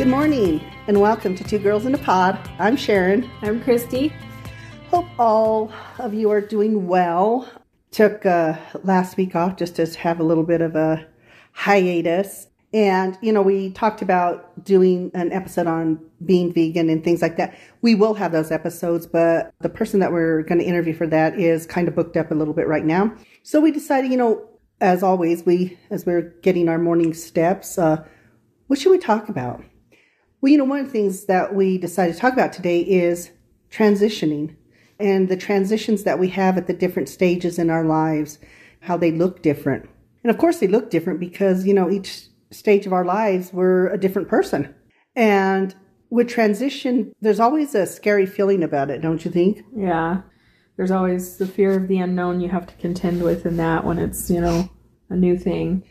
Good morning and welcome to Two Girls in a Pod. I'm Sharon. I'm Christy. Hope all of you are doing well. Took uh, last week off just to have a little bit of a hiatus. And, you know, we talked about doing an episode on being vegan and things like that. We will have those episodes, but the person that we're going to interview for that is kind of booked up a little bit right now. So we decided, you know, as always, we, as we're getting our morning steps, uh, what should we talk about? Well, you know, one of the things that we decided to talk about today is transitioning and the transitions that we have at the different stages in our lives, how they look different. And of course, they look different because, you know, each stage of our lives, we're a different person. And with transition, there's always a scary feeling about it, don't you think? Yeah. There's always the fear of the unknown you have to contend with in that when it's, you know, a new thing.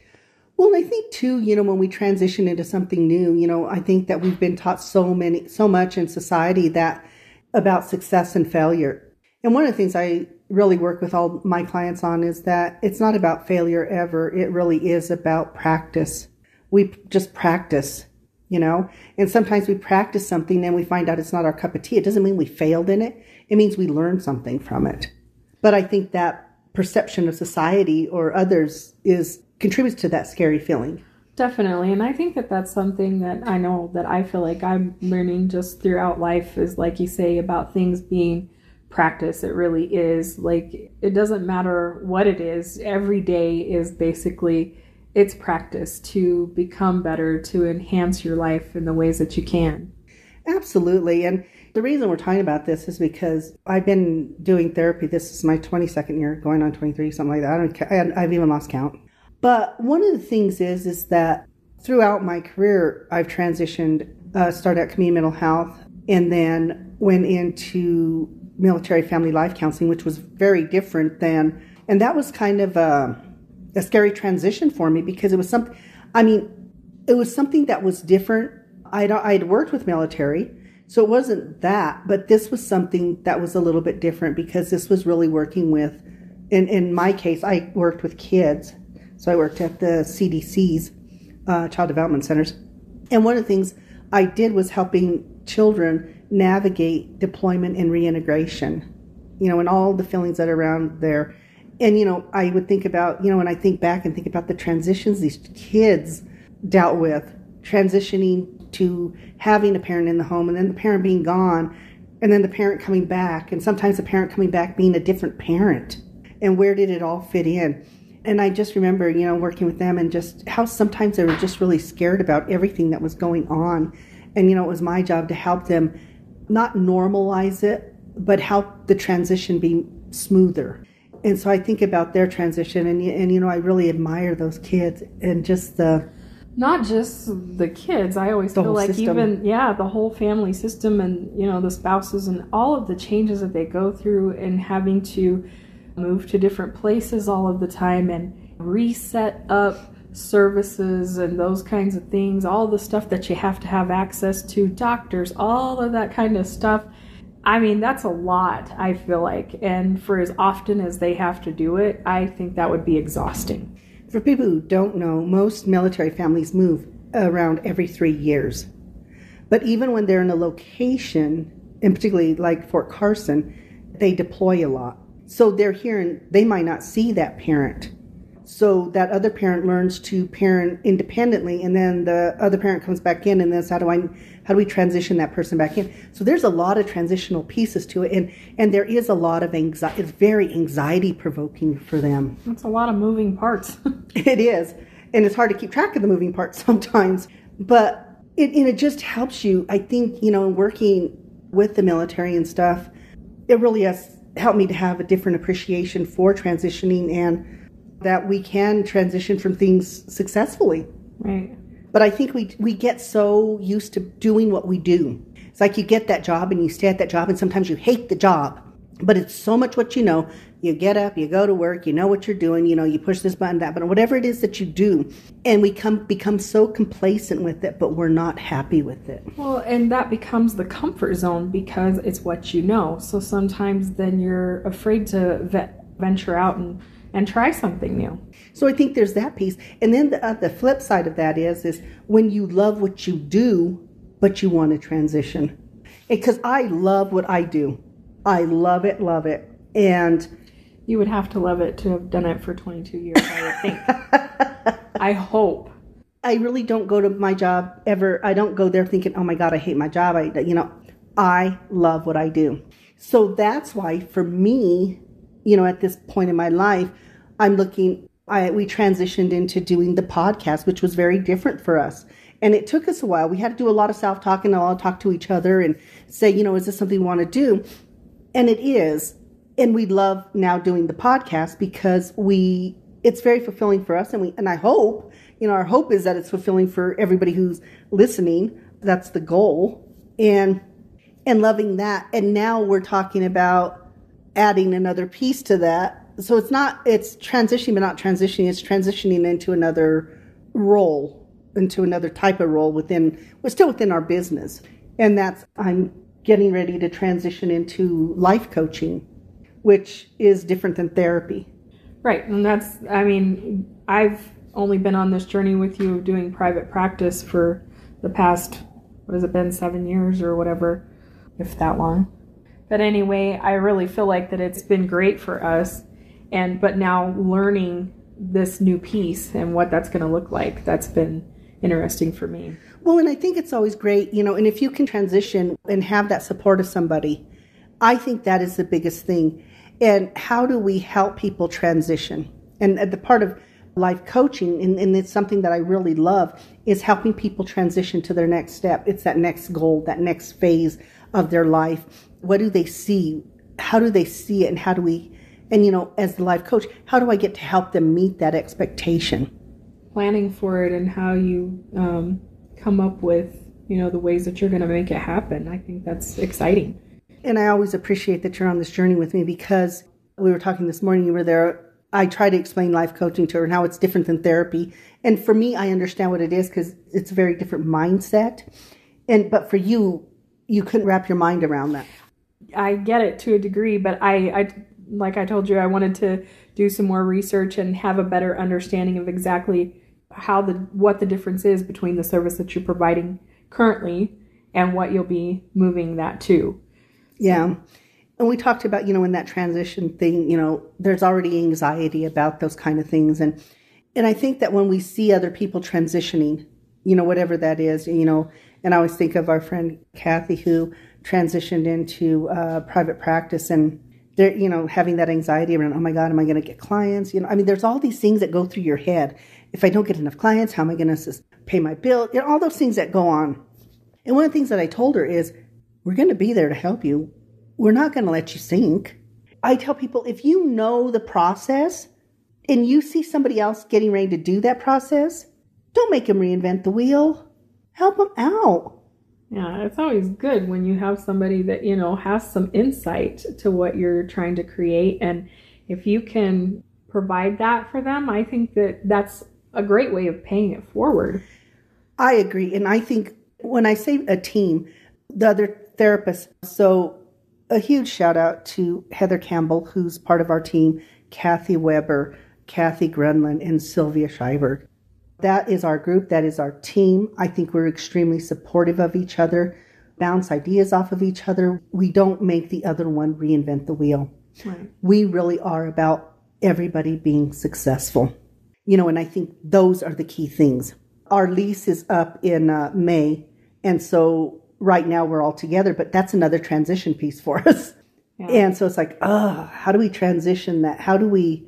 Well, I think too, you know, when we transition into something new, you know, I think that we've been taught so many, so much in society that about success and failure. And one of the things I really work with all my clients on is that it's not about failure ever. It really is about practice. We just practice, you know, and sometimes we practice something and we find out it's not our cup of tea. It doesn't mean we failed in it. It means we learned something from it. But I think that perception of society or others is contributes to that scary feeling. Definitely. And I think that that's something that I know that I feel like I'm learning just throughout life is like you say about things being practice. It really is like it doesn't matter what it is. Every day is basically it's practice to become better, to enhance your life in the ways that you can. Absolutely. And the reason we're talking about this is because I've been doing therapy. This is my 22nd year, going on 23, something like that. I don't, I've even lost count. But one of the things is, is that throughout my career, I've transitioned, uh, started at community mental health, and then went into military family life counseling, which was very different than, and that was kind of a, a scary transition for me because it was something, I mean, it was something that was different. I'd, I'd worked with military, so it wasn't that, but this was something that was a little bit different because this was really working with, in, in my case, I worked with kids. So I worked at the CDC's, uh, Child Development Centers. And one of the things I did was helping children navigate deployment and reintegration, you know, and all the feelings that are around there. And, you know, I would think about, you know, when I think back and think about the transitions these kids dealt with, transitioning to having a parent in the home and then the parent being gone and then the parent coming back and sometimes the parent coming back being a different parent and where did it all fit in and i just remember you know working with them and just how sometimes they were just really scared about everything that was going on. And you know it was my job to help them not normalize it but help the transition be smoother. And so i think about their transition and, and you know i really admire those kids and just the not just the kids. I always feel like system. even yeah the whole family system and you know the spouses and all of the changes that they go through and having to move to different places all of the time and reset up services and those kinds of things all the stuff that you have to have access to doctors all of that kind of stuff i mean that's a lot i feel like and for as often as they have to do it i think that would be exhausting For people who don't know, most military families move around every three years. But even when they're in a location, and particularly like Fort Carson, they deploy a lot. So they're here and they might not see that parent. So that other parent learns to parent independently, and then the other parent comes back in, and then how do I, how do we transition that person back in? So there's a lot of transitional pieces to it, and and there is a lot of anxiety. It's very anxiety provoking for them. that's a lot of moving parts It is. And it's hard to keep track of the moving parts sometimes. But it, and it just helps you. I think, you know, working with the military and stuff, it really has helped me to have a different appreciation for transitioning and that we can transition from things successfully. right But I think we we get so used to doing what we do. It's like you get that job and you stay at that job and sometimes you hate the job. But it's so much what you know. You get up, you go to work, you know what you're doing, you know, you push this button, that button, whatever it is that you do. And we come become so complacent with it, but we're not happy with it. Well, and that becomes the comfort zone because it's what you know. So sometimes then you're afraid to ve- venture out and, and try something new. So I think there's that piece. And then the, uh, the flip side of that is is when you love what you do, but you want to transition. Because I love what I do. I love it, love it. And you would have to love it to have done it for 22 years, I would think. I hope. I really don't go to my job ever. I don't go there thinking, "Oh my god, I hate my job." I you know, I love what I do. So that's why for me, you know, at this point in my life, I'm looking I we transitioned into doing the podcast, which was very different for us. And it took us a while. We had to do a lot of self talking, a all talk to each other and say, you know, is this something we want to do? And it is. And we love now doing the podcast because we it's very fulfilling for us and we and I hope, you know, our hope is that it's fulfilling for everybody who's listening. That's the goal. And and loving that. And now we're talking about adding another piece to that. So it's not it's transitioning but not transitioning, it's transitioning into another role, into another type of role within we're still within our business. And that's I'm getting ready to transition into life coaching, which is different than therapy. Right. And that's, I mean, I've only been on this journey with you of doing private practice for the past, what has it been, seven years or whatever, if that long. But anyway, I really feel like that it's been great for us. And, but now learning this new piece and what that's going to look like, that's been interesting for me. Well, and I think it's always great, you know, and if you can transition and have that support of somebody, I think that is the biggest thing. And how do we help people transition? And the part of life coaching, and, and it's something that I really love, is helping people transition to their next step. It's that next goal, that next phase of their life. What do they see? How do they see it? And how do we, and you know, as the life coach, how do I get to help them meet that expectation? Planning for it and how you um, come up with you know the ways that you're going to make it happen i think that's exciting and i always appreciate that you're on this journey with me because we were talking this morning you were there. I try to explain life coaching to her and how it's different than therapy. And for me i understand what it is because it's a very different mindset. And but for you you couldn't wrap your mind around that. I get it to a degree but i i like i told you i wanted to do some more research and have a better understanding of exactly how the what the difference is between the service that you're providing currently and what you'll be moving that to. Yeah. And we talked about, you know, in that transition thing, you know, there's already anxiety about those kind of things and and I think that when we see other people transitioning, you know, whatever that is, you know, and I always think of our friend Kathy who transitioned into uh, private practice and they're, you know, having that anxiety around, oh my God, am I going to get clients? You know, I mean, there's all these things that go through your head if I don't get enough clients, how am I going to pay my bill? You know, all those things that go on. And one of the things that I told her is, we're going to be there to help you. We're not going to let you sink. I tell people if you know the process and you see somebody else getting ready to do that process, don't make them reinvent the wheel. Help them out. Yeah, it's always good when you have somebody that, you know, has some insight to what you're trying to create. And if you can provide that for them, I think that that's a great way of paying it forward. I agree. And I think when I say a team, the other therapists, so a huge shout out to Heather Campbell, who's part of our team, Kathy Weber, Kathy Grunland, and Sylvia Schreiber. That is our group. That is our team. I think we're extremely supportive of each other, bounce ideas off of each other. We don't make the other one reinvent the wheel. Right. We really are about everybody being successful. You know, and I think those are the key things. Our lease is up in uh, May, and so right now we're all together, but that's another transition piece for us. Yeah. And so it's like, oh, how do we transition that? How do we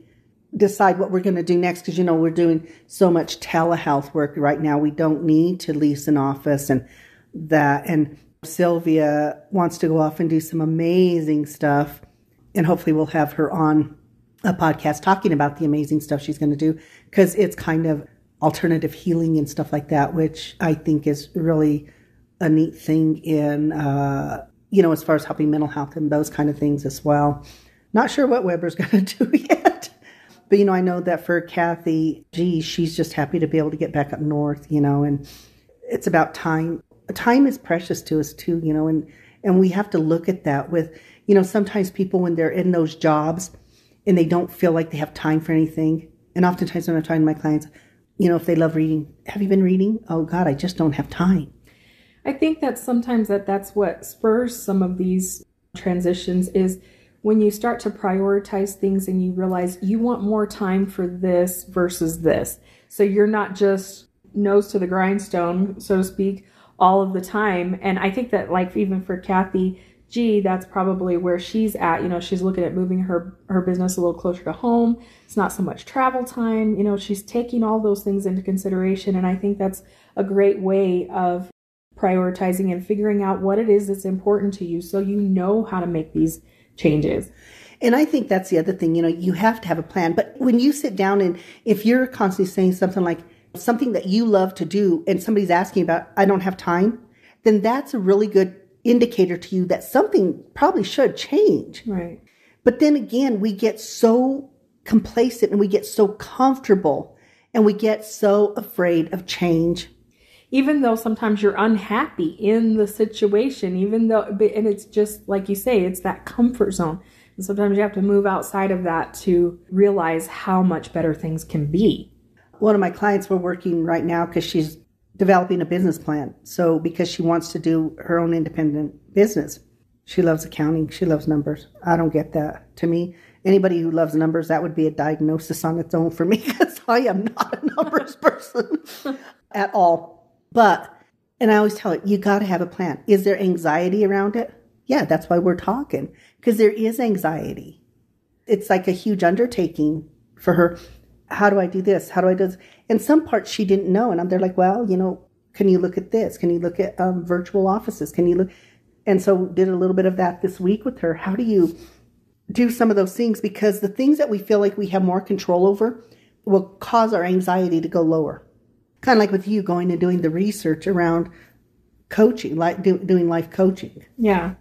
decide what we're going to do next? Because, you know, we're doing so much telehealth work right now. We don't need to lease an office and that. And Sylvia wants to go off and do some amazing stuff. And hopefully we'll have her on a podcast talking about the amazing stuff she's going to do because it's kind of alternative healing and stuff like that, which I think is really a neat thing in, uh, you know, as far as helping mental health and those kind of things as well. Not sure what Weber's going to do yet. But, you know, I know that for Kathy, gee, she's just happy to be able to get back up north, you know, and it's about time. Time is precious to us too, you know, and, and we have to look at that with, you know, sometimes people when they're in those jobs, and they don't feel like they have time for anything. And oftentimes when I'm talking to my clients, you know, if they love reading, have you been reading? Oh God, I just don't have time. I think that sometimes that that's what spurs some of these transitions is when you start to prioritize things and you realize you want more time for this versus this. So you're not just nose to the grindstone, so to speak, all of the time. And I think that like even for Kathy G, that's probably where she's at. You know, she's looking at moving her her business a little closer to home. It's not so much travel time. You know, she's taking all those things into consideration, and I think that's a great way of prioritizing and figuring out what it is that's important to you, so you know how to make these changes. And I think that's the other thing. You know, you have to have a plan. But when you sit down and if you're constantly saying something like something that you love to do, and somebody's asking about, I don't have time, then that's a really good indicator to you that something probably should change. Right. But then again, we get so complacent and we get so comfortable and we get so afraid of change. Even though sometimes you're unhappy in the situation, even though, and it's just like you say, it's that comfort zone. And sometimes you have to move outside of that to realize how much better things can be. One of my clients we're working right now because she's developing a business plan. So because she wants to do her own independent business, she loves accounting. She loves numbers. I don't get that. To me, anybody who loves numbers, that would be a diagnosis on its own for me because I am not a numbers person at all. But, and I always tell it, you got to have a plan. Is there anxiety around it? Yeah, that's why we're talking because there is anxiety. It's like a huge undertaking for her how do I do this? How do I do this? And some parts she didn't know. And I'm there like, well, you know, can you look at this? Can you look at um, virtual offices? Can you look? And so did a little bit of that this week with her. How do you do some of those things? Because the things that we feel like we have more control over will cause our anxiety to go lower. Kind of like with you going and doing the research around coaching, like do, doing life coaching. Yeah.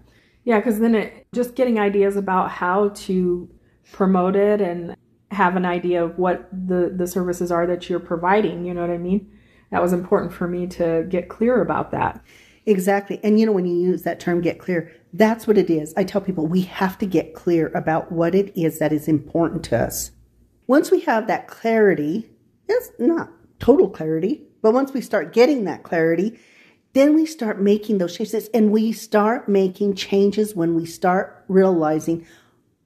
Yeah. Cause then it just getting ideas about how to promote it and have an idea of what the the services are that you're providing you know what i mean that was important for me to get clear about that exactly and you know when you use that term get clear that's what it is i tell people we have to get clear about what it is that is important to us once we have that clarity it's not total clarity but once we start getting that clarity then we start making those changes and we start making changes when we start realizing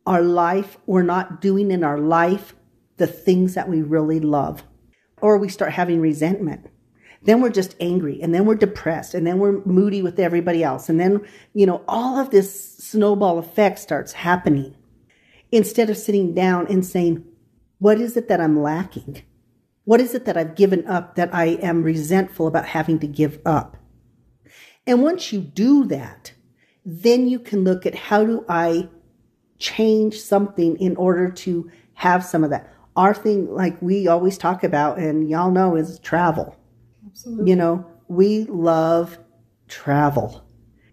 our life, we're not doing in our life the things that we really love. Or we start having resentment. Then we're just angry and then we're depressed and then we're moody with everybody else. And then, you know, all of this snowball effect starts happening instead of sitting down and saying, what is it that I'm lacking? What is it that I've given up that I am resentful about having to give up? And once you do that, then you can look at how do I change something in order to have some of that. Our thing, like we always talk about, and y'all know, is travel. Absolutely. You know, we love travel.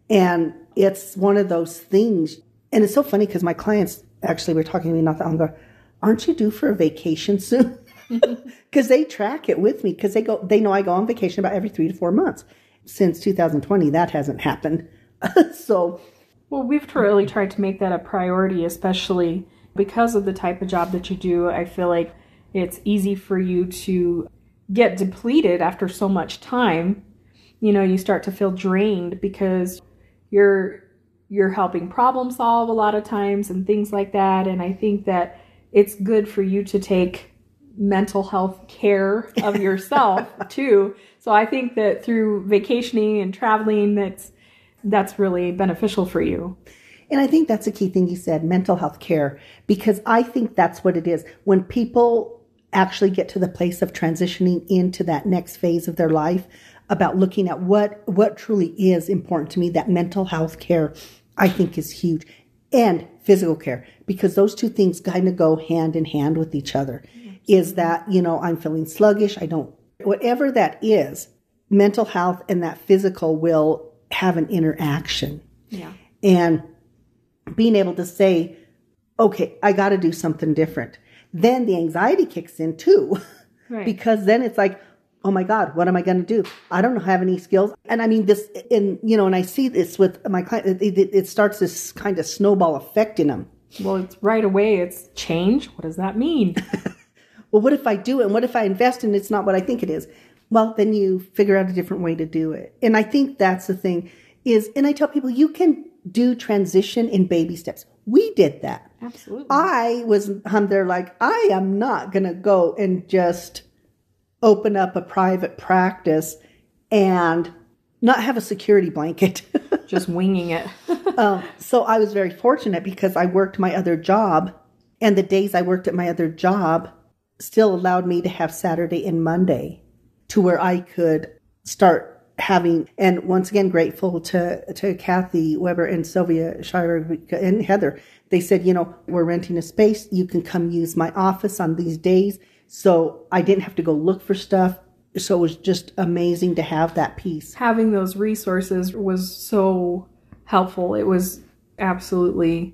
And it's one of those things. And it's so funny because my clients actually were talking to me not that long ago. Aren't you due for a vacation soon? Because they track it with me because they go, they know I go on vacation about every three to four months. Since 2020, that hasn't happened. so well, we've really tried to make that a priority, especially because of the type of job that you do. I feel like it's easy for you to get depleted after so much time. You know, you start to feel drained because you're you're helping problem solve a lot of times and things like that and I think that it's good for you to take mental health care of yourself too. So I think that through vacationing and traveling that's that's really beneficial for you. And I think that's a key thing you said, mental health care, because I think that's what it is. When people actually get to the place of transitioning into that next phase of their life about looking at what, what truly is important to me, that mental health care, I think is huge and physical care because those two things kind of go hand in hand with each other. Is that, you know, I'm feeling sluggish. I don't, whatever that is, mental health and that physical will have an interaction. Yeah. And being able to say, okay, I got to do something different. Then the anxiety kicks in too. Right. because then it's like, oh my God, what am I going to do? I don't have any skills. And I mean, this, in, you know, and I see this with my client, it, it, it starts this kind of snowball effect in them. Well, it's right away, it's change. What does that mean? well, what if I do it? And what if I invest and it's not what I think it is? well, then you figure out a different way to do it. And I think that's the thing is, and I tell people you can do transition in baby steps. We did that. Absolutely. I was, I'm there like, I am not going to go and just open up a private practice and not have a security blanket. Just winging it. um, so I was very fortunate because I worked my other job, and the days I worked at my other job still allowed me to have Saturday and Monday to where I could start having and once again grateful to to Kathy Weber and Sylvia Shire and Heather. They said, you know, we're renting a space. You can come use my office on these days. So I didn't have to go look for stuff. So it was just amazing to have that piece. Having those resources was so helpful. It was absolutely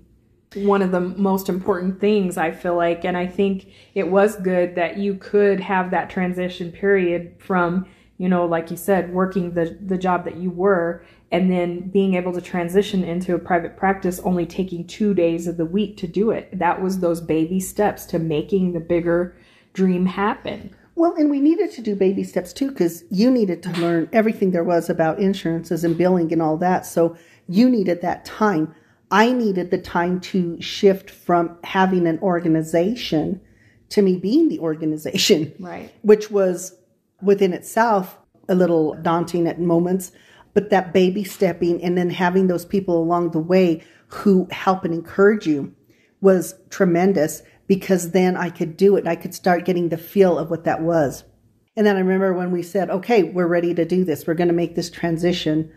one of the most important things I feel like and I think it was good that you could have that transition period from you know like you said working the the job that you were and then being able to transition into a private practice only taking 2 days of the week to do it that was those baby steps to making the bigger dream happen Well, and we needed to do baby steps too because you needed to learn everything there was about insurances and billing and all that. So you needed that time. I needed the time to shift from having an organization to me being the organization, right which was within itself a little daunting at moments. But that baby stepping and then having those people along the way who help and encourage you was tremendous because then I could do it I could start getting the feel of what that was. And then I remember when we said, okay, we're ready to do this. We're going to make this transition.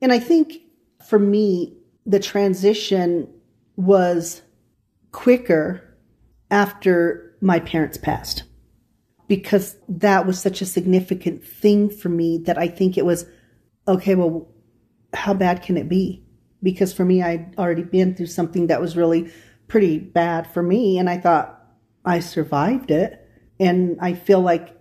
And I think for me, the transition was quicker after my parents passed because that was such a significant thing for me that I think it was okay, well, how bad can it be? Because for me, I'd already been through something that was really pretty bad for me. And I thought I survived it. And I feel like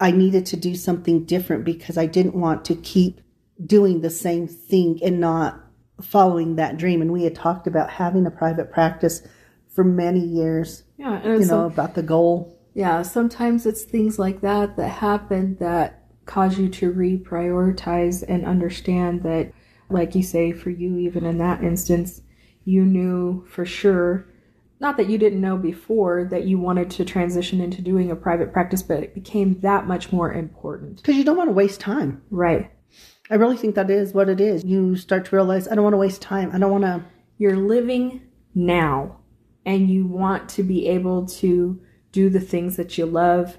I needed to do something different because I didn't want to keep doing the same thing and not following that dream. And we had talked about having a private practice for many years, yeah and you know, about the goal. Yeah, sometimes it's things like that that happen that cause you to reprioritize and understand that, like you say, for you, even in that instance, you knew for sure, not that you didn't know before that you wanted to transition into doing a private practice, but it became that much more important. Because you don't want to waste time. Right. I really think that is what it is. You start to realize, I don't want to waste time. I don't want to. You're living now and you want to be able to do the things that you love.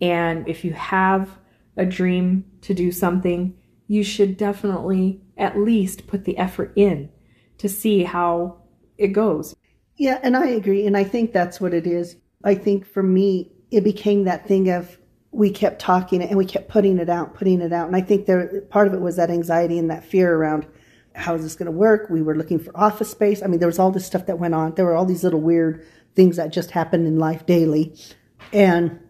And if you have a dream to do something, you should definitely at least put the effort in to see how it goes. Yeah, and I agree. And I think that's what it is. I think for me, it became that thing of we kept talking and we kept putting it out, putting it out. And I think there part of it was that anxiety and that fear around how is this going to work? We were looking for office space. I mean, there was all this stuff that went on. There were all these little weird things that just happened in life daily. And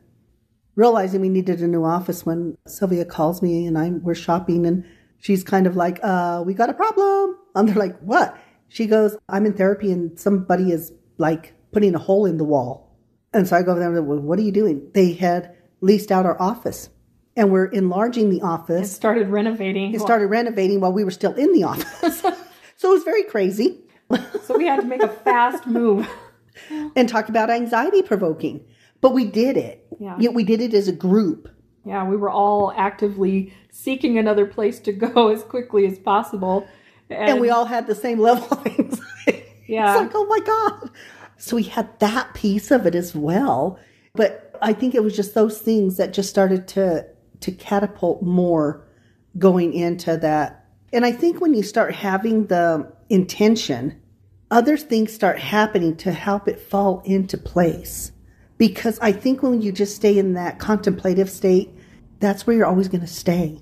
realizing we needed a new office when Sylvia calls me and I'm we're shopping and she's kind of like, uh, we got a problem. And they're like, what? She goes, I'm in therapy and somebody is like putting a hole in the wall. And so I go over there and well, what are you doing? They had leased out our office and we're enlarging the office. It started renovating. It started renovating while we were still in the office. so it was very crazy. so we had to make a fast move. and talk about anxiety provoking. But we did it. Yeah. Yeah, we did it as a group. Yeah, we were all actively seeking another place to go as quickly as possible. And we all had the same level of anxiety. Yeah. It's like, oh my God. So we had that piece of it as well. But I think it was just those things that just started to to catapult more going into that. And I think when you start having the intention, other things start happening to help it fall into place. Because I think when you just stay in that contemplative state, that's where you're always going to stay.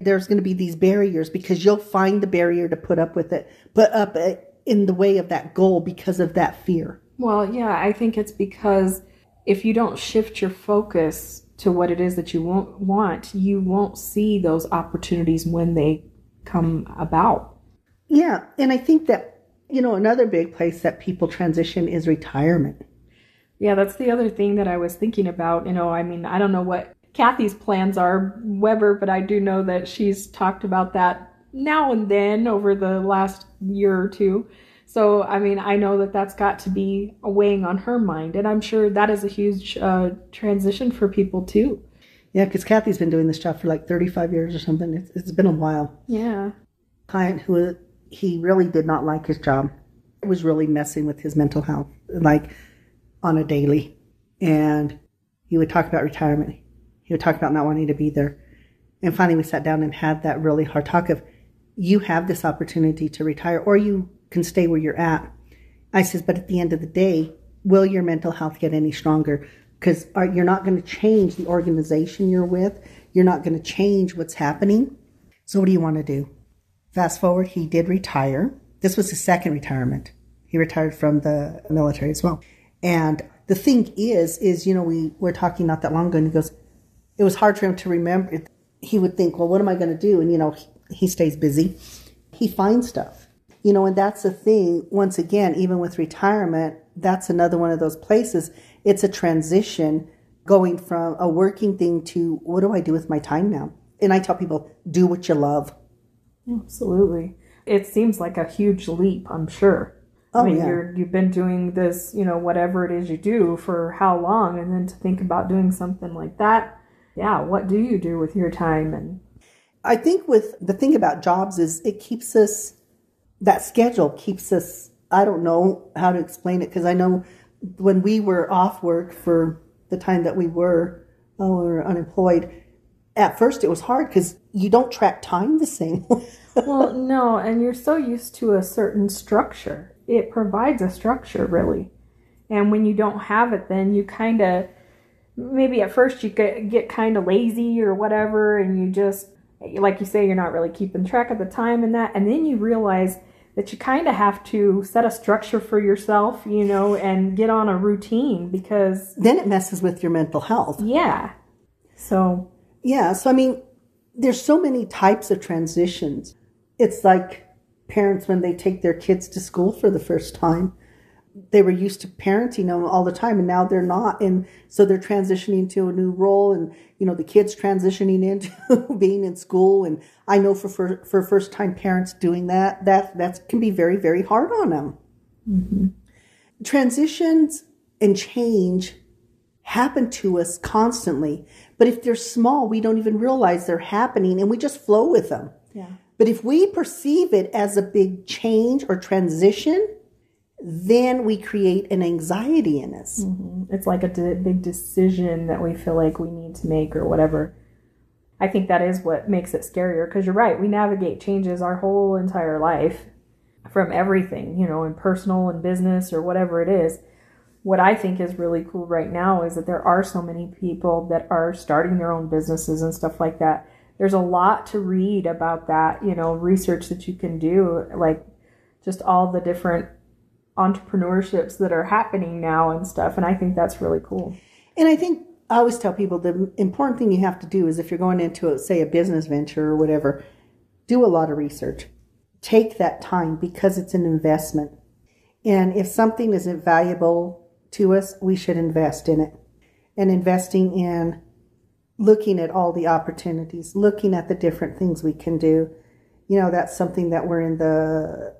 There's going to be these barriers because you'll find the barrier to put up with it, put up uh, in the way of that goal because of that fear. Well, yeah, I think it's because if you don't shift your focus to what it is that you won't want, you won't see those opportunities when they come about. Yeah. And I think that, you know, another big place that people transition is retirement. Yeah, that's the other thing that I was thinking about. You know, I mean, I don't know what Kathy's plans are Weber, but I do know that she's talked about that now and then over the last year or two. So, I mean, I know that that's got to be weighing on her mind, and I'm sure that is a huge uh, transition for people too. Yeah, because Kathy's been doing this job for like 35 years or something. It's, it's been a while. Yeah. Client who he really did not like his job. It was really messing with his mental health, like on a daily. And he would talk about retirement. He would talk about not wanting to be there. And finally, we sat down and had that really hard talk of, you have this opportunity to retire or you can stay where you're at. I says, but at the end of the day, will your mental health get any stronger? because you're not going to change the organization you're with. You're not going to change what's happening. So, what do you want to do? Fast forward, he did retire. This was his second retirement. He retired from the military as well. And the thing is, is, you know, we were talking not that long ago, and he goes, it was hard for him to remember. He would think, well, what am I going to do? And, you know, he stays busy. He finds stuff. You know, and that's the thing, once again, even with retirement, that's another one of those places it's a transition going from a working thing to what do I do with my time now? And I tell people, do what you love. Absolutely. It seems like a huge leap, I'm sure. Oh, I mean, yeah. you're, you've been doing this, you know, whatever it is you do for how long, and then to think about doing something like that, yeah, what do you do with your time? And I think with the thing about jobs is it keeps us, that schedule keeps us, I don't know how to explain it because I know when we were off work for the time that we were, oh, we were unemployed, at first it was hard because you don't track time the same well, no, and you're so used to a certain structure. It provides a structure, really. And when you don't have it, then you kind of, maybe at first you get, get kind of lazy or whatever, and you just, like you say, you're not really keeping track of the time and that. And then you realize that you kind of have to set a structure for yourself, you know, and get on a routine because then it messes with your mental health. Yeah. So, yeah, so I mean, there's so many types of transitions. It's like parents when they take their kids to school for the first time they were used to parenting them all the time and now they're not and so they're transitioning to a new role and you know the kids transitioning into being in school and i know for for, for first time parents doing that that that can be very very hard on them mm-hmm. transitions and change happen to us constantly but if they're small we don't even realize they're happening and we just flow with them yeah. But if we perceive it as a big change or transition then we create an anxiety in us. Mm-hmm. It's like a de- big decision that we feel like we need to make or whatever. I think that is what makes it scarier because you're right. We navigate changes our whole entire life from everything, you know, in personal and business or whatever it is. What I think is really cool right now is that there are so many people that are starting their own businesses and stuff like that. There's a lot to read about that, you know, research that you can do, like just all the different entrepreneurships that are happening now and stuff. And I think that's really cool. And I think I always tell people the important thing you have to do is if you're going into, a, say, a business venture or whatever, do a lot of research. Take that time because it's an investment. And if something isn't valuable to us, we should invest in it. And investing in looking at all the opportunities, looking at the different things we can do. You know, that's something that we're in the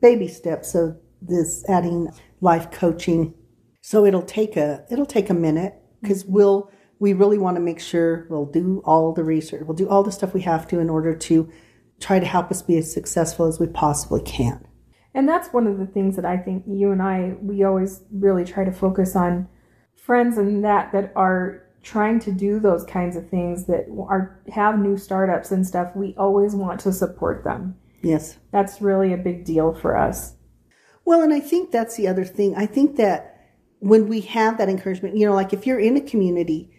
baby steps of this adding life coaching. So it'll take a it'll take a minute because mm-hmm. we'll we really want to make sure we'll do all the research, we'll do all the stuff we have to in order to try to help us be as successful as we possibly can. And that's one of the things that I think you and I we always really try to focus on friends and that that are trying to do those kinds of things that are have new startups and stuff. We always want to support them. Yes. That's really a big deal for us. Well, and I think that's the other thing. I think that when we have that encouragement, you know, like if you're in a community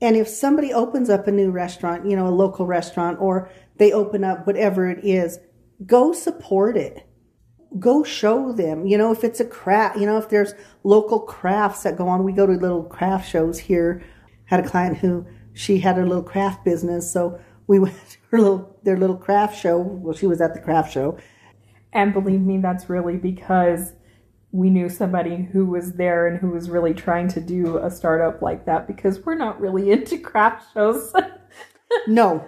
and if somebody opens up a new restaurant, you know, a local restaurant, or they open up whatever it is, go support it. Go show them, you know, if it's a craft, you know, if there's local crafts that go on. We go to little craft shows here. Had a client who she had a little craft business, so we went to her little their little craft show. Well, she was at the craft show, and believe me, that's really because we knew somebody who was there and who was really trying to do a startup like that because we're not really into craft shows. no.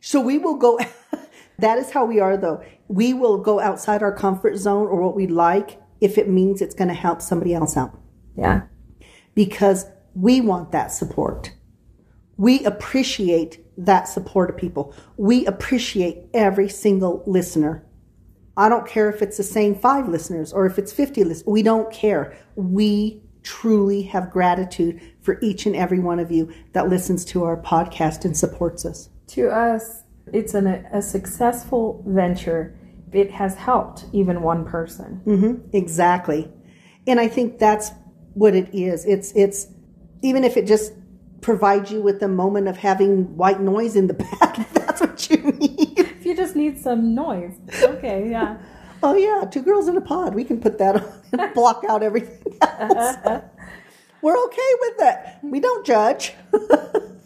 So we will go, that is how we are though. We will go outside our comfort zone or what we like if it means it's going to help somebody else out. Yeah. Because we want that support. We appreciate that support of people. We appreciate every single listener. I don't care if it's the same five listeners or if it's 50 listeners. We don't care. We truly have gratitude for each and every one of you that listens to our podcast and supports us. To us, it's an, a successful venture. It has helped even one person. Mm-hmm, exactly. And I think that's what it is. It's, it's, even if it just provides you with a moment of having white noise in the back, if that's what you need. Just need some noise. Okay, yeah. oh, yeah, two girls in a pod. We can put that on and block out everything else. We're okay with that. We don't judge.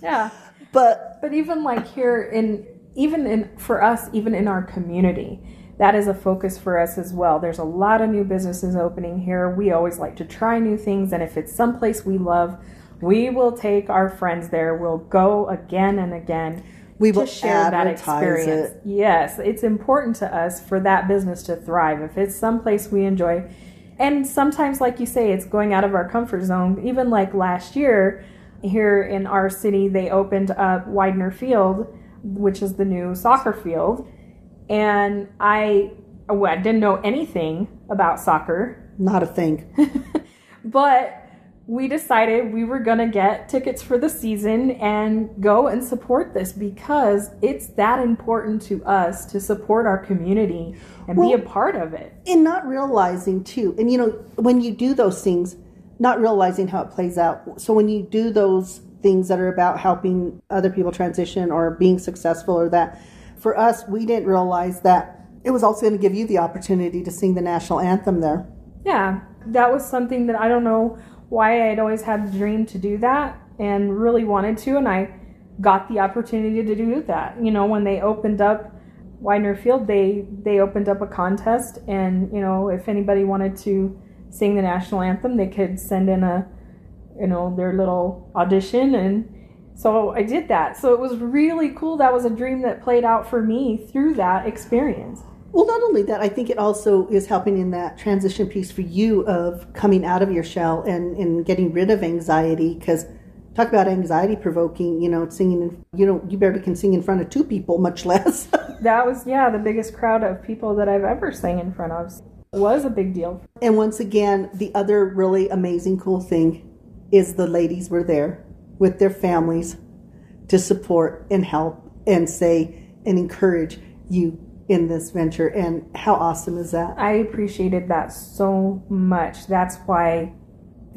yeah. But but even like here in even in for us even in our community that is a focus for us as well. There's a lot of new businesses opening here. We always like to try new things, and if it's someplace we love, we will take our friends there. We'll go again and again. We will share that experience. It. Yes, it's important to us for that business to thrive. If it's someplace we enjoy, and sometimes, like you say, it's going out of our comfort zone. Even like last year, here in our city, they opened up Weidner Field, which is the new soccer field and I, well, I didn't know anything about soccer. Not a thing. but we decided we were going to get tickets for the season and go and support this because it's that important to us to support our community and well, be a part of it. And not realizing, too, and you know, when you do those things, not realizing how it plays out. So when you do those things that are about helping other people transition or being successful or that, for us, we didn't realize that it was also going to give you the opportunity to sing the national anthem there. Yeah, that was something that I don't know why I had always had the dream to do that and really wanted to, and I got the opportunity to do that. You know, when they opened up Weidner Field, they they opened up a contest, and you know, if anybody wanted to sing the national anthem, they could send in a you know their little audition and so I did that. So it was really cool. That was a dream that played out for me through that experience. Well, not only that, I think it also is helping in that transition piece for you of coming out of your shell and, and getting rid of anxiety. Because talk about anxiety provoking, you know, singing, you know, you barely can sing in front of two people, much less. that was, yeah, the biggest crowd of people that I've ever sang in front of. Was a big deal. And once again, the other really amazing, cool thing is the ladies were there with their families to support and help and say and encourage you in this venture. And how awesome is that? I appreciated that so much. That's why,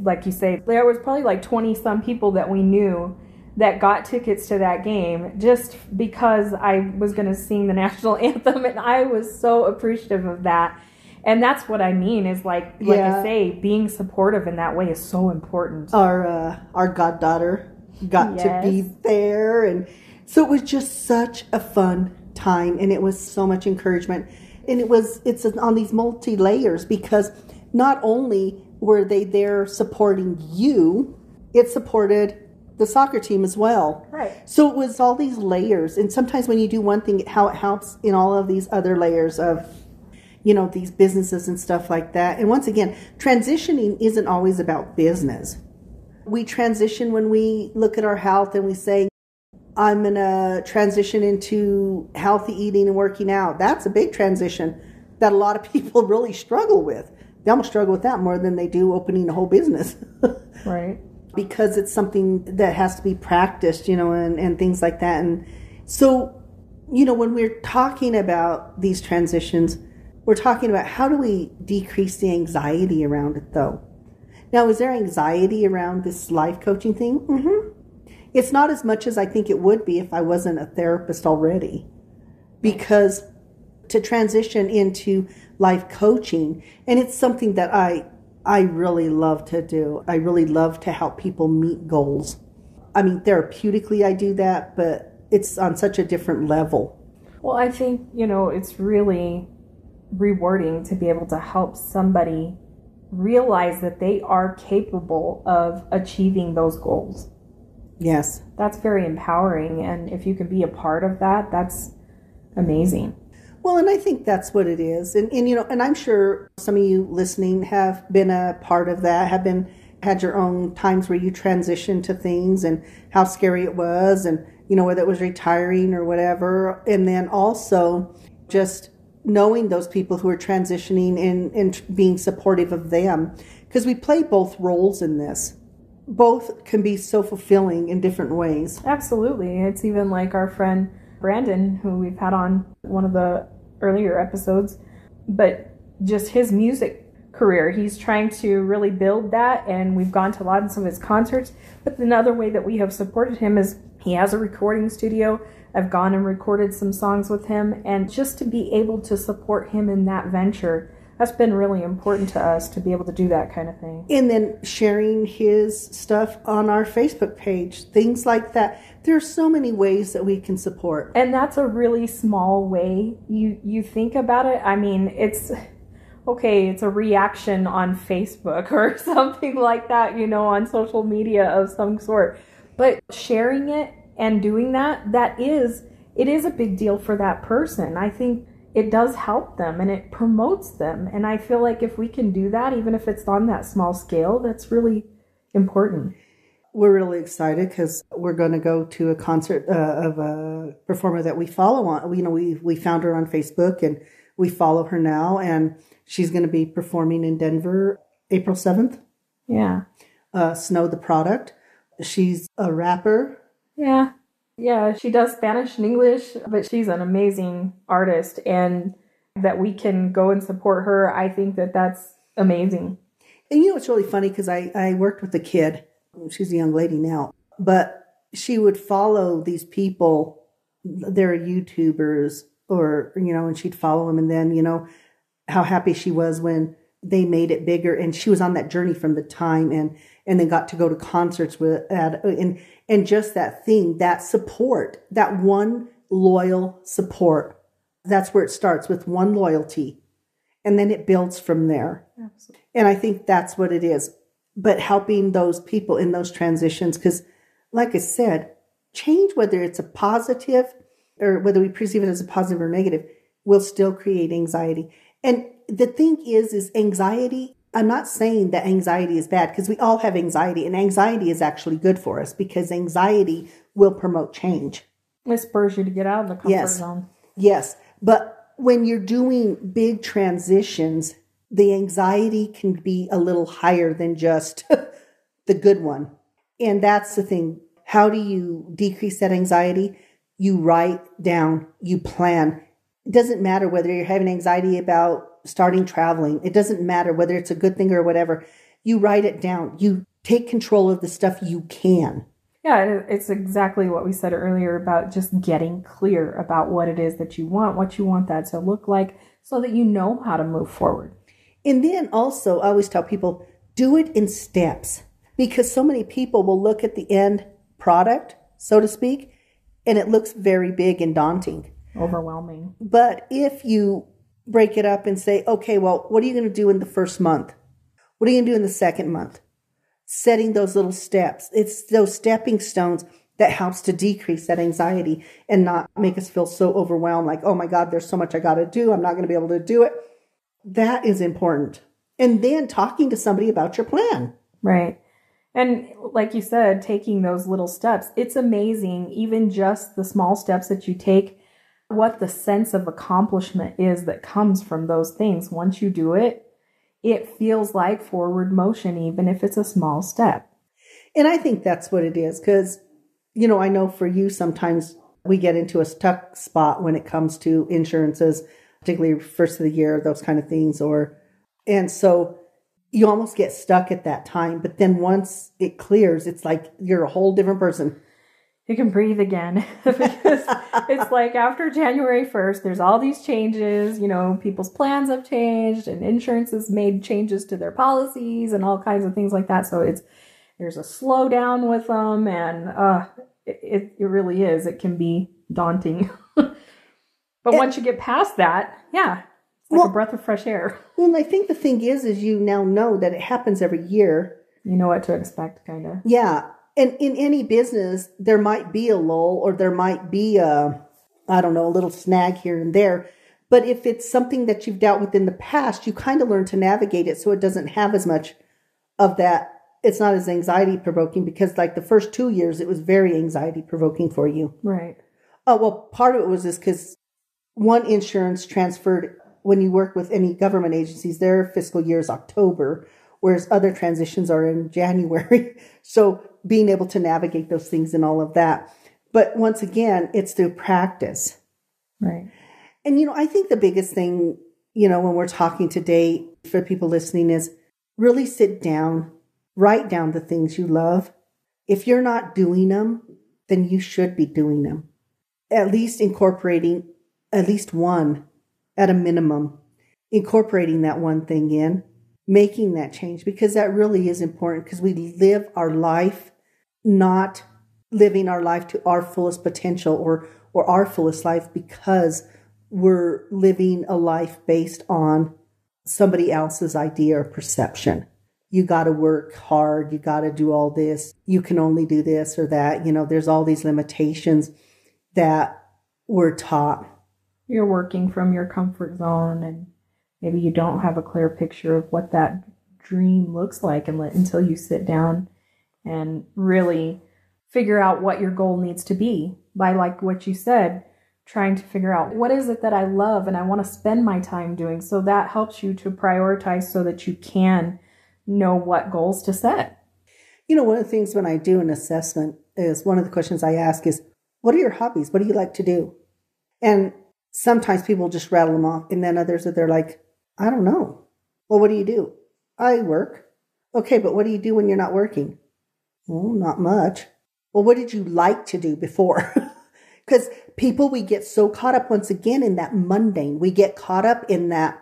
like you say, there was probably like 20 some people that we knew that got tickets to that game just because I was going to sing the national anthem. And I was so appreciative of that. And that's what I mean is like, like yeah. I say, being supportive in that way is so important. Our, uh, our goddaughter got yes. to be there. And so it was just such a fun time and it was so much encouragement. And it was, it's on these multi layers because not only were they there supporting you, it supported the soccer team as well. Right. So it was all these layers. And sometimes when you do one thing, how it helps in all of these other layers of, you know, these businesses and stuff like that. And once again, transitioning isn't always about business we transition when we look at our health and we say, I'm going to transition into healthy eating and working out. That's a big transition that a lot of people really struggle with. They almost struggle with that more than they do opening a whole business. right. Because it's something that has to be practiced, you know, and, and things like that. And so, you know, when we're talking about these transitions, we're talking about how do we decrease the anxiety around it, though? Now, is there anxiety around this life coaching thing? Mm-hmm. It's not as much as I think it would be if I wasn't a therapist already. Because to transition into life coaching, and it's something that I I really love to do. I really love to help people meet goals. I mean, therapeutically, I do that, but it's on such a different level. Well, I think, you know, it's really rewarding to be able to help somebody realize that they are capable of achieving those goals. Yes. That's very empowering. And if you can be a part of that, that's amazing. Well, and I think that's what it is. And, and you know, and I'm sure some of you listening have been a part of that, have been had your own times where you transitioned to things and how scary it was and you know whether it was retiring or whatever and then also just knowing those people who are transitioning and, and being supportive of them because we play both roles in this both can be so fulfilling in different ways. Absolutely. It's even like our friend brandon who we've had on one of the earlier episodes but just his music career. He's trying to really build that and we've gone to a lot of some of his concerts. But another way that we have supported him is he has a recording studio. I've gone and recorded some songs with him, and just to be able to support him in that venture, that's been really important to us to be able to do that kind of thing. And then sharing his stuff on our Facebook page, things like that. There are so many ways that we can support. And that's a really small way you you think about it. I mean, it's okay, it's a reaction on Facebook or something like that, you know, on social media of some sort. But sharing it and doing that that is it is a big deal for that person i think it does help them and it promotes them. And i feel like if we can do that even if it's on that small scale that's really important. We're really excited because we're going to go to a concert uh, of a performer that we follow on you know we we found her on facebook and we follow her now and she's going to be performing in denver april 7th yeah. Uh, Snow Tha Product. She's a rapper. Yeah. Yeah, she does Spanish and English, but she's an amazing artist and that we can go and support her. I think that that's amazing. And you know, it's really funny because I, I worked with a kid. She's a young lady now, but she would follow these people. They're YouTubers or, you know, and she'd follow them. And then, you know, how happy she was when they made it bigger and she was on that journey from the time and and then got to go to concerts with at and and just that thing that support that one loyal support that's where it starts with one loyalty and then it builds from there Absolutely. and i think that's what it is but helping those people in those transitions because like i said change whether it's a positive or whether we perceive it as a positive or negative will still create anxiety and the thing is, is anxiety. I'm not saying that anxiety is bad because we all have anxiety and anxiety is actually good for us because anxiety will promote change. It spurs you to get out of the comfort yes. zone. Yes. But when you're doing big transitions, the anxiety can be a little higher than just the good one. And that's the thing. How do you decrease that anxiety? You write down, you plan. It doesn't matter whether you're having anxiety about starting traveling. It doesn't matter whether it's a good thing or whatever. You write it down. You take control of the stuff you can. Yeah, it's exactly what we said earlier about just getting clear about what it is that you want, what you want that to look like, so that you know how to move forward. And then also, I always tell people do it in steps because so many people will look at the end product, so to speak, and it looks very big and daunting, overwhelming. But if you break it up and say, okay, well, what are you going to do in the first month? What are you going to do in the second month? Setting those little steps. It's those stepping stones that helps to decrease that anxiety and not make us feel so overwhelmed like, oh my God, there's so much I got to do. I'm not going to be able to do it. That is important. And then talking to somebody about your plan. Right. And like you said, taking those little steps, it's amazing, even just the small steps that you take what the sense of accomplishment is that comes from those things. Once you do it, it feels like forward motion, even if it's a small step. And I think that's what it is because, you know, I know for you, sometimes we get into a stuck spot when it comes to insurances, particularly first of the year, those kind of things. Or, and so you almost get stuck at that time. But then once it clears, it's like you're a whole different person you can breathe again because it's like after January 1st, there's all these changes. You know, people's plans have changed and insurance has made changes to their policies and all kinds of things like that. So it's, there's a slowdown with them and, uh, it, it really is. It can be daunting. but it, once you get past that, yeah, It's like Well- a breath of fresh air. Well, and I think the thing is, is you now know that it happens every year. You know what to expect, kind of. Yeah. And in any business, there might be a lull or there might be a, I don't know, a little snag here and there. But if it's something that you've dealt with in the past, you kind of learn to navigate it so it doesn't have as much of that. It's not as anxiety provoking because, like the first two years, it was very anxiety provoking for you. Right. Oh, well, part of it was just because one insurance transferred when you work with any government agencies, their fiscal year is October, whereas other transitions are in January. so being able to navigate those things and all of that. But once again, it's through practice. Right. And, you know, I think the biggest thing, you know, when we're talking today for people listening is really sit down, write down the things you love. If you're not doing them, then you should be doing them. At least incorporating at least one at a minimum, incorporating that one thing in, making that change because that really is important because we live our life not living our life to our fullest potential or or our fullest life because we're living a life based on somebody else's idea or perception. You got to work hard, you got to do all this, you can only do this or that, you know, there's all these limitations that we're taught. You're working from your comfort zone, and maybe you don't have a clear picture of what that dream looks like and until you sit down and really figure out what your goal needs to be by like what you said trying to figure out what is it that I love and I want to spend my time doing so that helps you to prioritize so that you can know what goals to set You know, one of the things when I do an assessment is one of the questions I ask is, what are your hobbies? What do you like to do? And sometimes people just rattle them off. And then others that they're like, I don't know. Well, what do you do? I work. Okay, but what do you do when you're not working? Well, not much. Well, what did you like to do before? Because people, we get so caught up once again in that mundane. We get caught up in that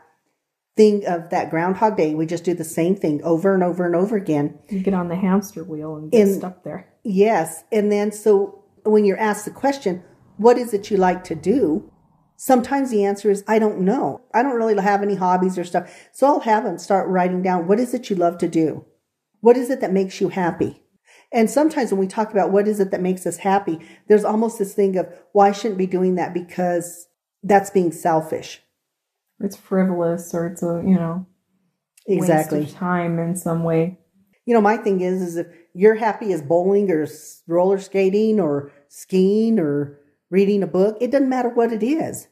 thing of that Groundhog Day. We just do the same thing over and over and over again. you get on the hamster wheel and get In- stuck there Yes. And then so when you're asked the question, what is it you like to do? Sometimes the answer is, I don't know. I don't really have any hobbies or stuff. So I'll have them start writing down, what is it you love to do? What is it that makes you happy? And sometimes when we talk about what is it that makes us happy, there's almost this thing of, well, I shouldn't be doing that because that's being selfish. it's frivolous or it's a you know Exactly. waste of time in some way You know, my thing is, is if you're happy as bowling or roller skating or skiing or reading a book, it doesn't matter what it is.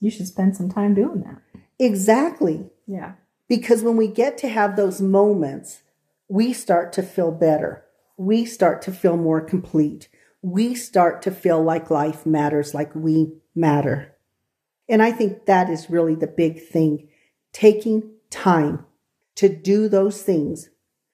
you should spend some time doing that Exactly. yeah Because when we get to have those moments, we start to feel better. We start to feel more complete. We start to feel like life matters, like we matter. And I think that is really the big thing taking time to do those things,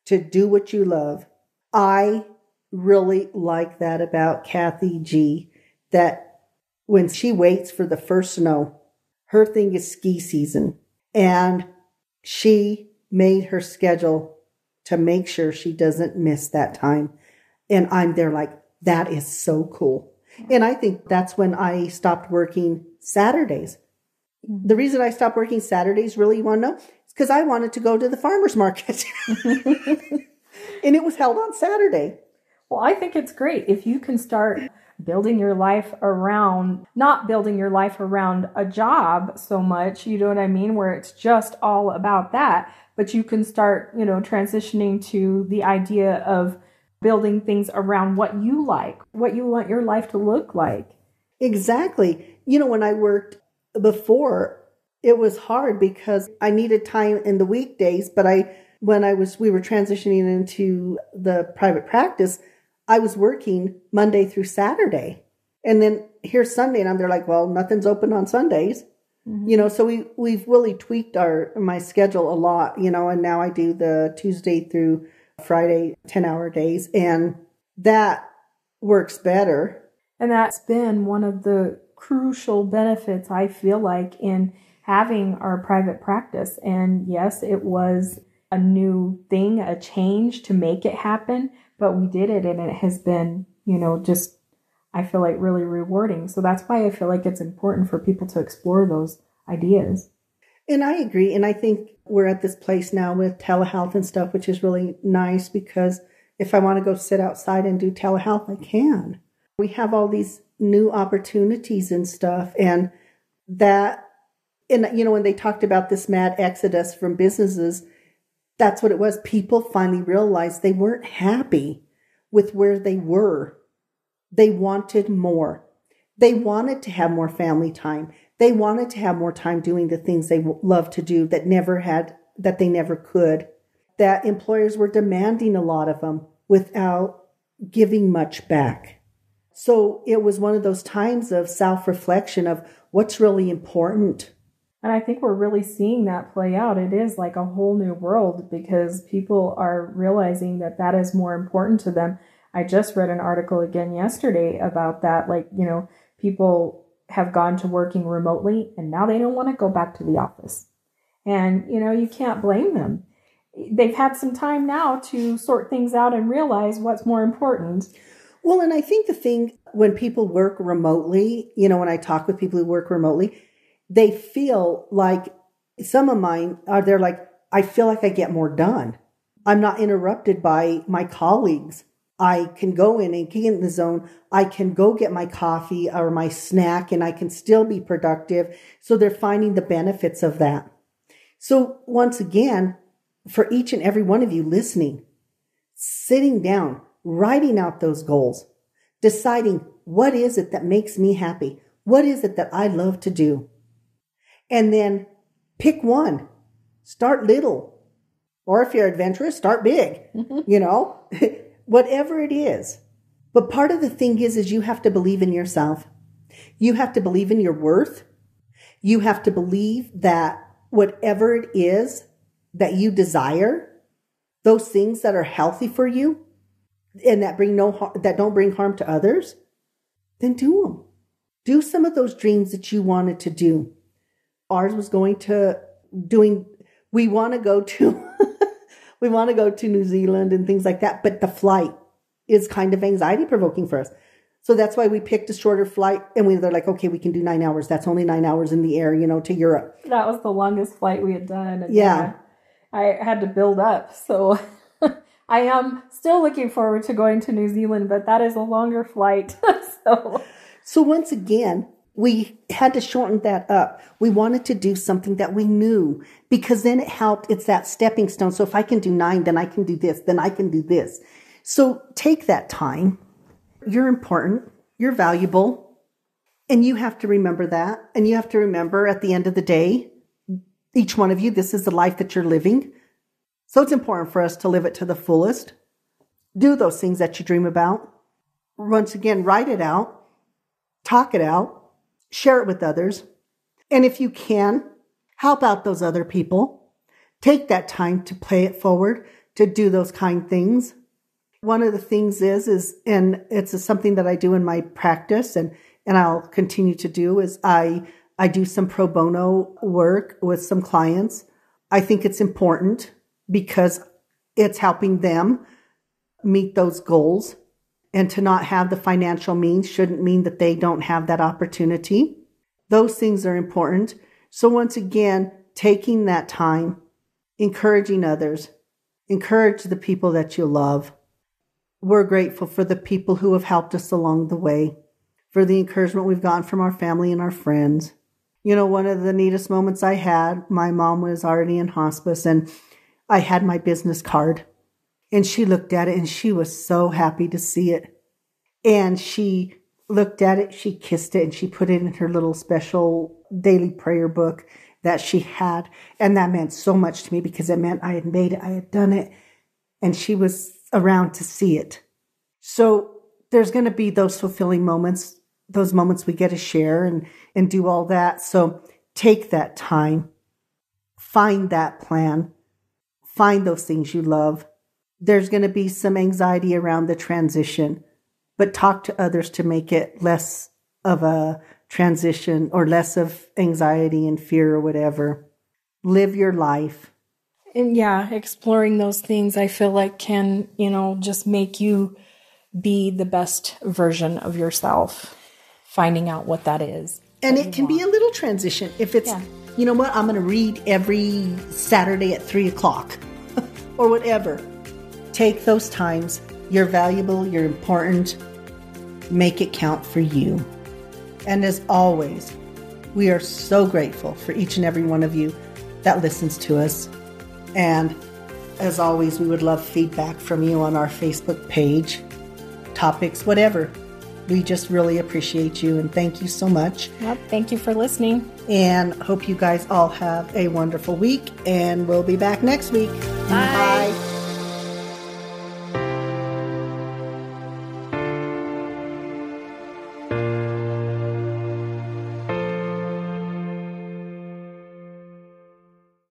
to do what you love. I really like that about Kathy G that when she waits for the first snow, her thing is ski season. And she made her schedule to make sure she doesn't miss that time. And I'm there like, that is so cool. And I think that's when I stopped working Saturdays. The reason I stopped working Saturdays, really, you want to know? It's because I wanted to go to the farmer's market. and it was held on Saturday. Well, I think it's great if you can start building your life around, not building your life around a job so much, you know what I mean, where it's just all about that, but you can start, you know, transitioning to the idea of building things around what you like, what you want your life to look like. Exactly. You know, when I worked before, it was hard because I needed time in the weekdays, but I, when I was, we were transitioning into the private practice, I was working Monday through Saturday. And then here's Sunday, and I'm there like, well, nothing's open on Sundays. Mm-hmm. You know, so we, we've really tweaked our, my schedule a lot, you know, and now I do the Tuesday through Friday 10 hour days, and that works better. And that's been one of the crucial benefits I feel like in having our private practice. And yes, it was a new thing, a change to make it happen, but we did it and it has been, you know, just I feel like really rewarding. So that's why I feel like it's important for people to explore those ideas. And I agree. And I think we're at this place now with telehealth and stuff, which is really nice because if I want to go sit outside and do telehealth, I can. We have all these new opportunities and stuff. And that, and you know, when they talked about this mad exodus from businesses, that's what it was. People finally realized they weren't happy with where they were. They wanted more. They wanted to have more family time. They wanted to have more time doing the things they love to do that never had, that they never could. That employers were demanding a lot of them without giving much back. So it was one of those times of self reflection of what's really important. And I think we're really seeing that play out. It is like a whole new world because people are realizing that that is more important to them. I just read an article again yesterday about that. Like, you know, people have gone to working remotely and now they don't want to go back to the office. And, you know, you can't blame them. They've had some time now to sort things out and realize what's more important. Well, and I think the thing when people work remotely, you know, when I talk with people who work remotely, they feel like some of mine are they're like, I feel like I get more done. I'm not interrupted by my colleagues. I can go in and get in the zone. I can go get my coffee or my snack and I can still be productive. So they're finding the benefits of that. So once again, for each and every one of you listening, sitting down, writing out those goals, deciding what is it that makes me happy? What is it that I love to do? And then pick one. Start little. Or if you're adventurous, start big. you know, whatever it is. But part of the thing is, is you have to believe in yourself. You have to believe in your worth. You have to believe that whatever it is that you desire, those things that are healthy for you and that bring no that don't bring harm to others, then do them. Do some of those dreams that you wanted to do. Ours was going to doing we want to go to we want to go to New Zealand and things like that, but the flight is kind of anxiety provoking for us. So that's why we picked a shorter flight and we they're like, okay, we can do nine hours. That's only nine hours in the air, you know, to Europe. That was the longest flight we had done. And yeah. I had to build up. So I am still looking forward to going to New Zealand, but that is a longer flight. so So once again, we had to shorten that up. We wanted to do something that we knew because then it helped. It's that stepping stone. So if I can do nine, then I can do this, then I can do this. So take that time. You're important. You're valuable. And you have to remember that. And you have to remember at the end of the day, each one of you, this is the life that you're living. So it's important for us to live it to the fullest. Do those things that you dream about. Once again, write it out, talk it out, share it with others. And if you can, help out those other people. Take that time to play it forward, to do those kind things. One of the things is, is, and it's something that I do in my practice and, and I'll continue to do is I, I do some pro bono work with some clients. I think it's important because it's helping them meet those goals and to not have the financial means shouldn't mean that they don't have that opportunity. Those things are important. So once again, taking that time, encouraging others, encourage the people that you love. We're grateful for the people who have helped us along the way, for the encouragement we've gotten from our family and our friends. You know, one of the neatest moments I had, my mom was already in hospice and I had my business card and she looked at it and she was so happy to see it. And she looked at it, she kissed it, and she put it in her little special daily prayer book that she had. And that meant so much to me because it meant I had made it, I had done it, and she was around to see it. So there's going to be those fulfilling moments, those moments we get to share and, and do all that. So take that time, find that plan, find those things you love. There's going to be some anxiety around the transition but talk to others to make it less of a transition or less of anxiety and fear or whatever. Live your life. And yeah, exploring those things I feel like can, you know, just make you be the best version of yourself, finding out what that is. And it can want. be a little transition if it's yeah. you know what, I'm going to read every Saturday at 3 o'clock or whatever. Take those times. You're valuable, you're important. Make it count for you. And as always, we are so grateful for each and every one of you that listens to us. And as always, we would love feedback from you on our Facebook page, topics, whatever. We just really appreciate you and thank you so much. Well, thank you for listening. And hope you guys all have a wonderful week. And we'll be back next week. Bye. Bye.